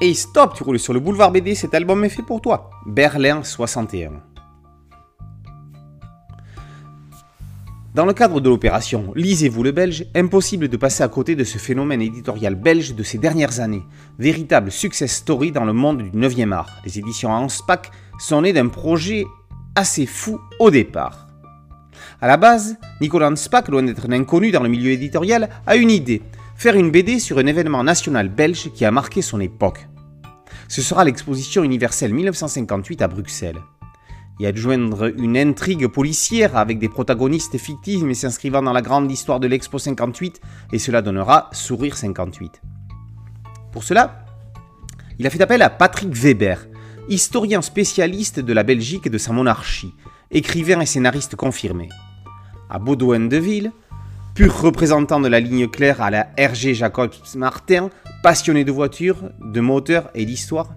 Hey stop, tu roules sur le boulevard BD, cet album est fait pour toi. Berlin 61. Dans le cadre de l'opération Lisez-vous le Belge, impossible de passer à côté de ce phénomène éditorial belge de ces dernières années. Véritable success story dans le monde du 9e art. Les éditions Hanspach sont nées d'un projet assez fou au départ. À la base, Nicolas Hanspach, loin d'être un inconnu dans le milieu éditorial, a une idée faire une BD sur un événement national belge qui a marqué son époque. Ce sera l'exposition universelle 1958 à Bruxelles. Y adjoindre une intrigue policière avec des protagonistes fictifs mais s'inscrivant dans la grande histoire de l'Expo 58 et cela donnera Sourire 58. Pour cela, il a fait appel à Patrick Weber, historien spécialiste de la Belgique et de sa monarchie, écrivain et scénariste confirmé. À Baudouin de Ville, pur représentant de la ligne claire à la RG Jacobs Martin, passionné de voitures, de moteurs et d'histoire,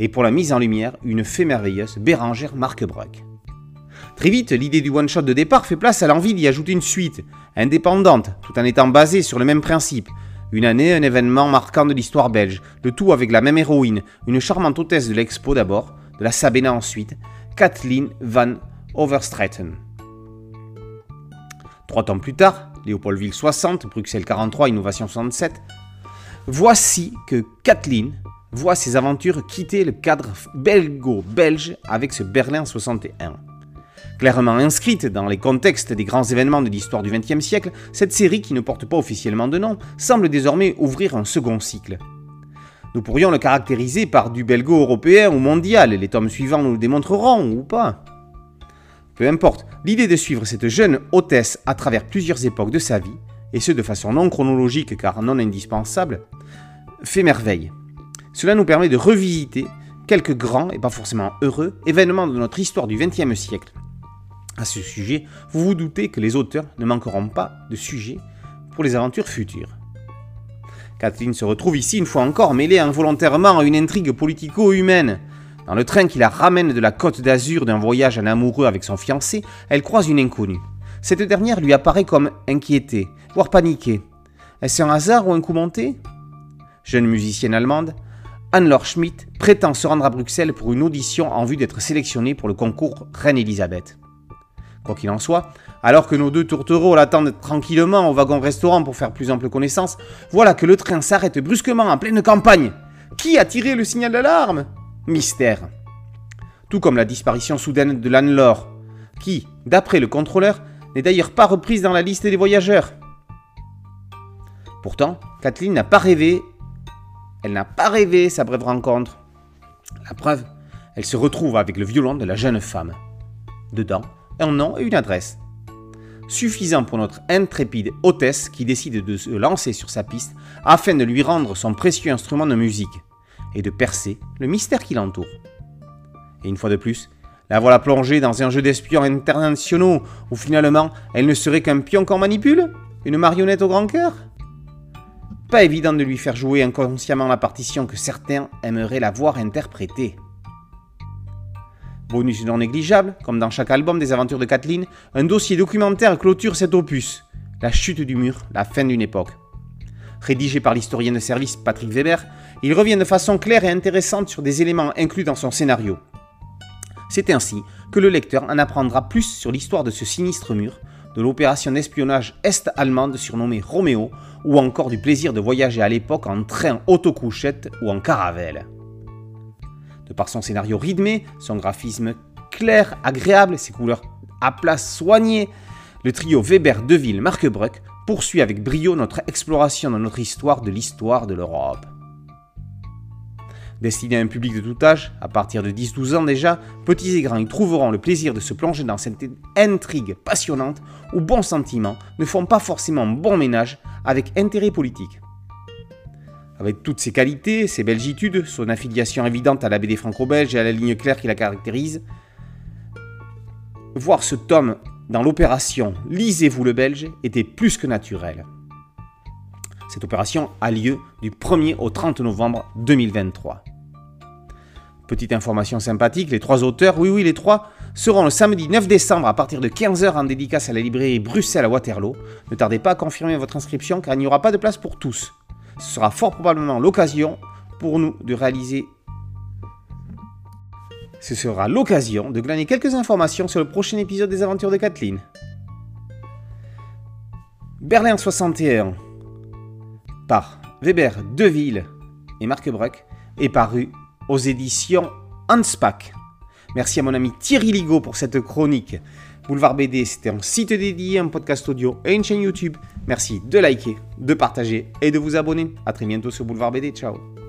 et pour la mise en lumière, une fée merveilleuse, Bérangère Marquebruck. Très vite, l'idée du one-shot de départ fait place à l'envie d'y ajouter une suite, indépendante, tout en étant basée sur le même principe. Une année, un événement marquant de l'histoire belge, le tout avec la même héroïne, une charmante hôtesse de l'expo d'abord, de la Sabena ensuite, Kathleen van Overstraeten. Trois temps plus tard, Léopoldville 60, Bruxelles 43, Innovation 67, voici que Kathleen voit ses aventures quitter le cadre belgo-belge avec ce Berlin 61. Clairement inscrite dans les contextes des grands événements de l'histoire du XXe siècle, cette série, qui ne porte pas officiellement de nom, semble désormais ouvrir un second cycle. Nous pourrions le caractériser par du belgo-européen ou mondial, les tomes suivants nous le démontreront ou pas. Peu importe, l'idée de suivre cette jeune hôtesse à travers plusieurs époques de sa vie, et ce de façon non chronologique car non indispensable, fait merveille. Cela nous permet de revisiter quelques grands, et pas forcément heureux, événements de notre histoire du XXe siècle. À ce sujet, vous vous doutez que les auteurs ne manqueront pas de sujets pour les aventures futures. Kathleen se retrouve ici une fois encore mêlée involontairement à une intrigue politico-humaine. Dans le train qui la ramène de la côte d'Azur d'un voyage en amoureux avec son fiancé, elle croise une inconnue. Cette dernière lui apparaît comme inquiétée, voire paniquée. Est-ce un hasard ou un coup monté? Jeune musicienne allemande, Anne-Laure Schmidt prétend se rendre à Bruxelles pour une audition en vue d'être sélectionnée pour le concours Reine Elisabeth. Quoi qu'il en soit, alors que nos deux tourtereaux l'attendent tranquillement au wagon-restaurant pour faire plus ample connaissance, voilà que le train s'arrête brusquement en pleine campagne. Qui a tiré le signal d'alarme? Mystère. Tout comme la disparition soudaine de l'Anne-Laure, qui, d'après le contrôleur, n'est d'ailleurs pas reprise dans la liste des voyageurs. Pourtant, Kathleen n'a pas rêvé elle n'a pas rêvé sa brève rencontre. La preuve, elle se retrouve avec le violon de la jeune femme. Dedans, un nom et une adresse. Suffisant pour notre intrépide hôtesse qui décide de se lancer sur sa piste afin de lui rendre son précieux instrument de musique et de percer le mystère qui l'entoure. Et une fois de plus, la voilà plongée dans un jeu d'espions internationaux où finalement elle ne serait qu'un pion qu'on manipule? Une marionnette au grand cœur? Pas évident de lui faire jouer inconsciemment la partition que certains aimeraient la voir interpréter. Bonus non négligeable, comme dans chaque album des aventures de Kathleen, un dossier documentaire clôture cet opus, La chute du mur, la fin d'une époque. Rédigé par l'historien de service Patrick Weber, il revient de façon claire et intéressante sur des éléments inclus dans son scénario. C'est ainsi que le lecteur en apprendra plus sur l'histoire de ce sinistre mur, de l'opération d'espionnage est-allemande surnommée Roméo, ou encore du plaisir de voyager à l'époque en train autocouchette ou en caravelle. De par son scénario rythmé, son graphisme clair, agréable, ses couleurs à place soignées, le trio Weber-Deville Marquebruck poursuit avec brio notre exploration de notre histoire de l'histoire de l'Europe. Destiné à un public de tout âge, à partir de 10-12 ans déjà, petits et grands y trouveront le plaisir de se plonger dans cette intrigue passionnante où bons sentiments ne font pas forcément bon ménage avec intérêt politique. Avec toutes ses qualités, ses belgitudes, son affiliation évidente à la BD franco-belge et à la ligne claire qui la caractérise, voir ce tome dans l'opération Lisez-vous le Belge était plus que naturel. Cette opération a lieu du 1er au 30 novembre 2023. Petite information sympathique, les trois auteurs, oui oui les trois, seront le samedi 9 décembre à partir de 15h en dédicace à la librairie Bruxelles à Waterloo. Ne tardez pas à confirmer votre inscription car il n'y aura pas de place pour tous. Ce sera fort probablement l'occasion pour nous de réaliser. Ce sera l'occasion de glaner quelques informations sur le prochain épisode des aventures de Kathleen. Berlin 61 par Weber Deville et Marc Bruck est paru aux éditions Hanspach. Merci à mon ami Thierry Ligo pour cette chronique. Boulevard BD, c'était un site dédié, un podcast audio et une chaîne YouTube. Merci de liker, de partager et de vous abonner. A très bientôt sur Boulevard BD. Ciao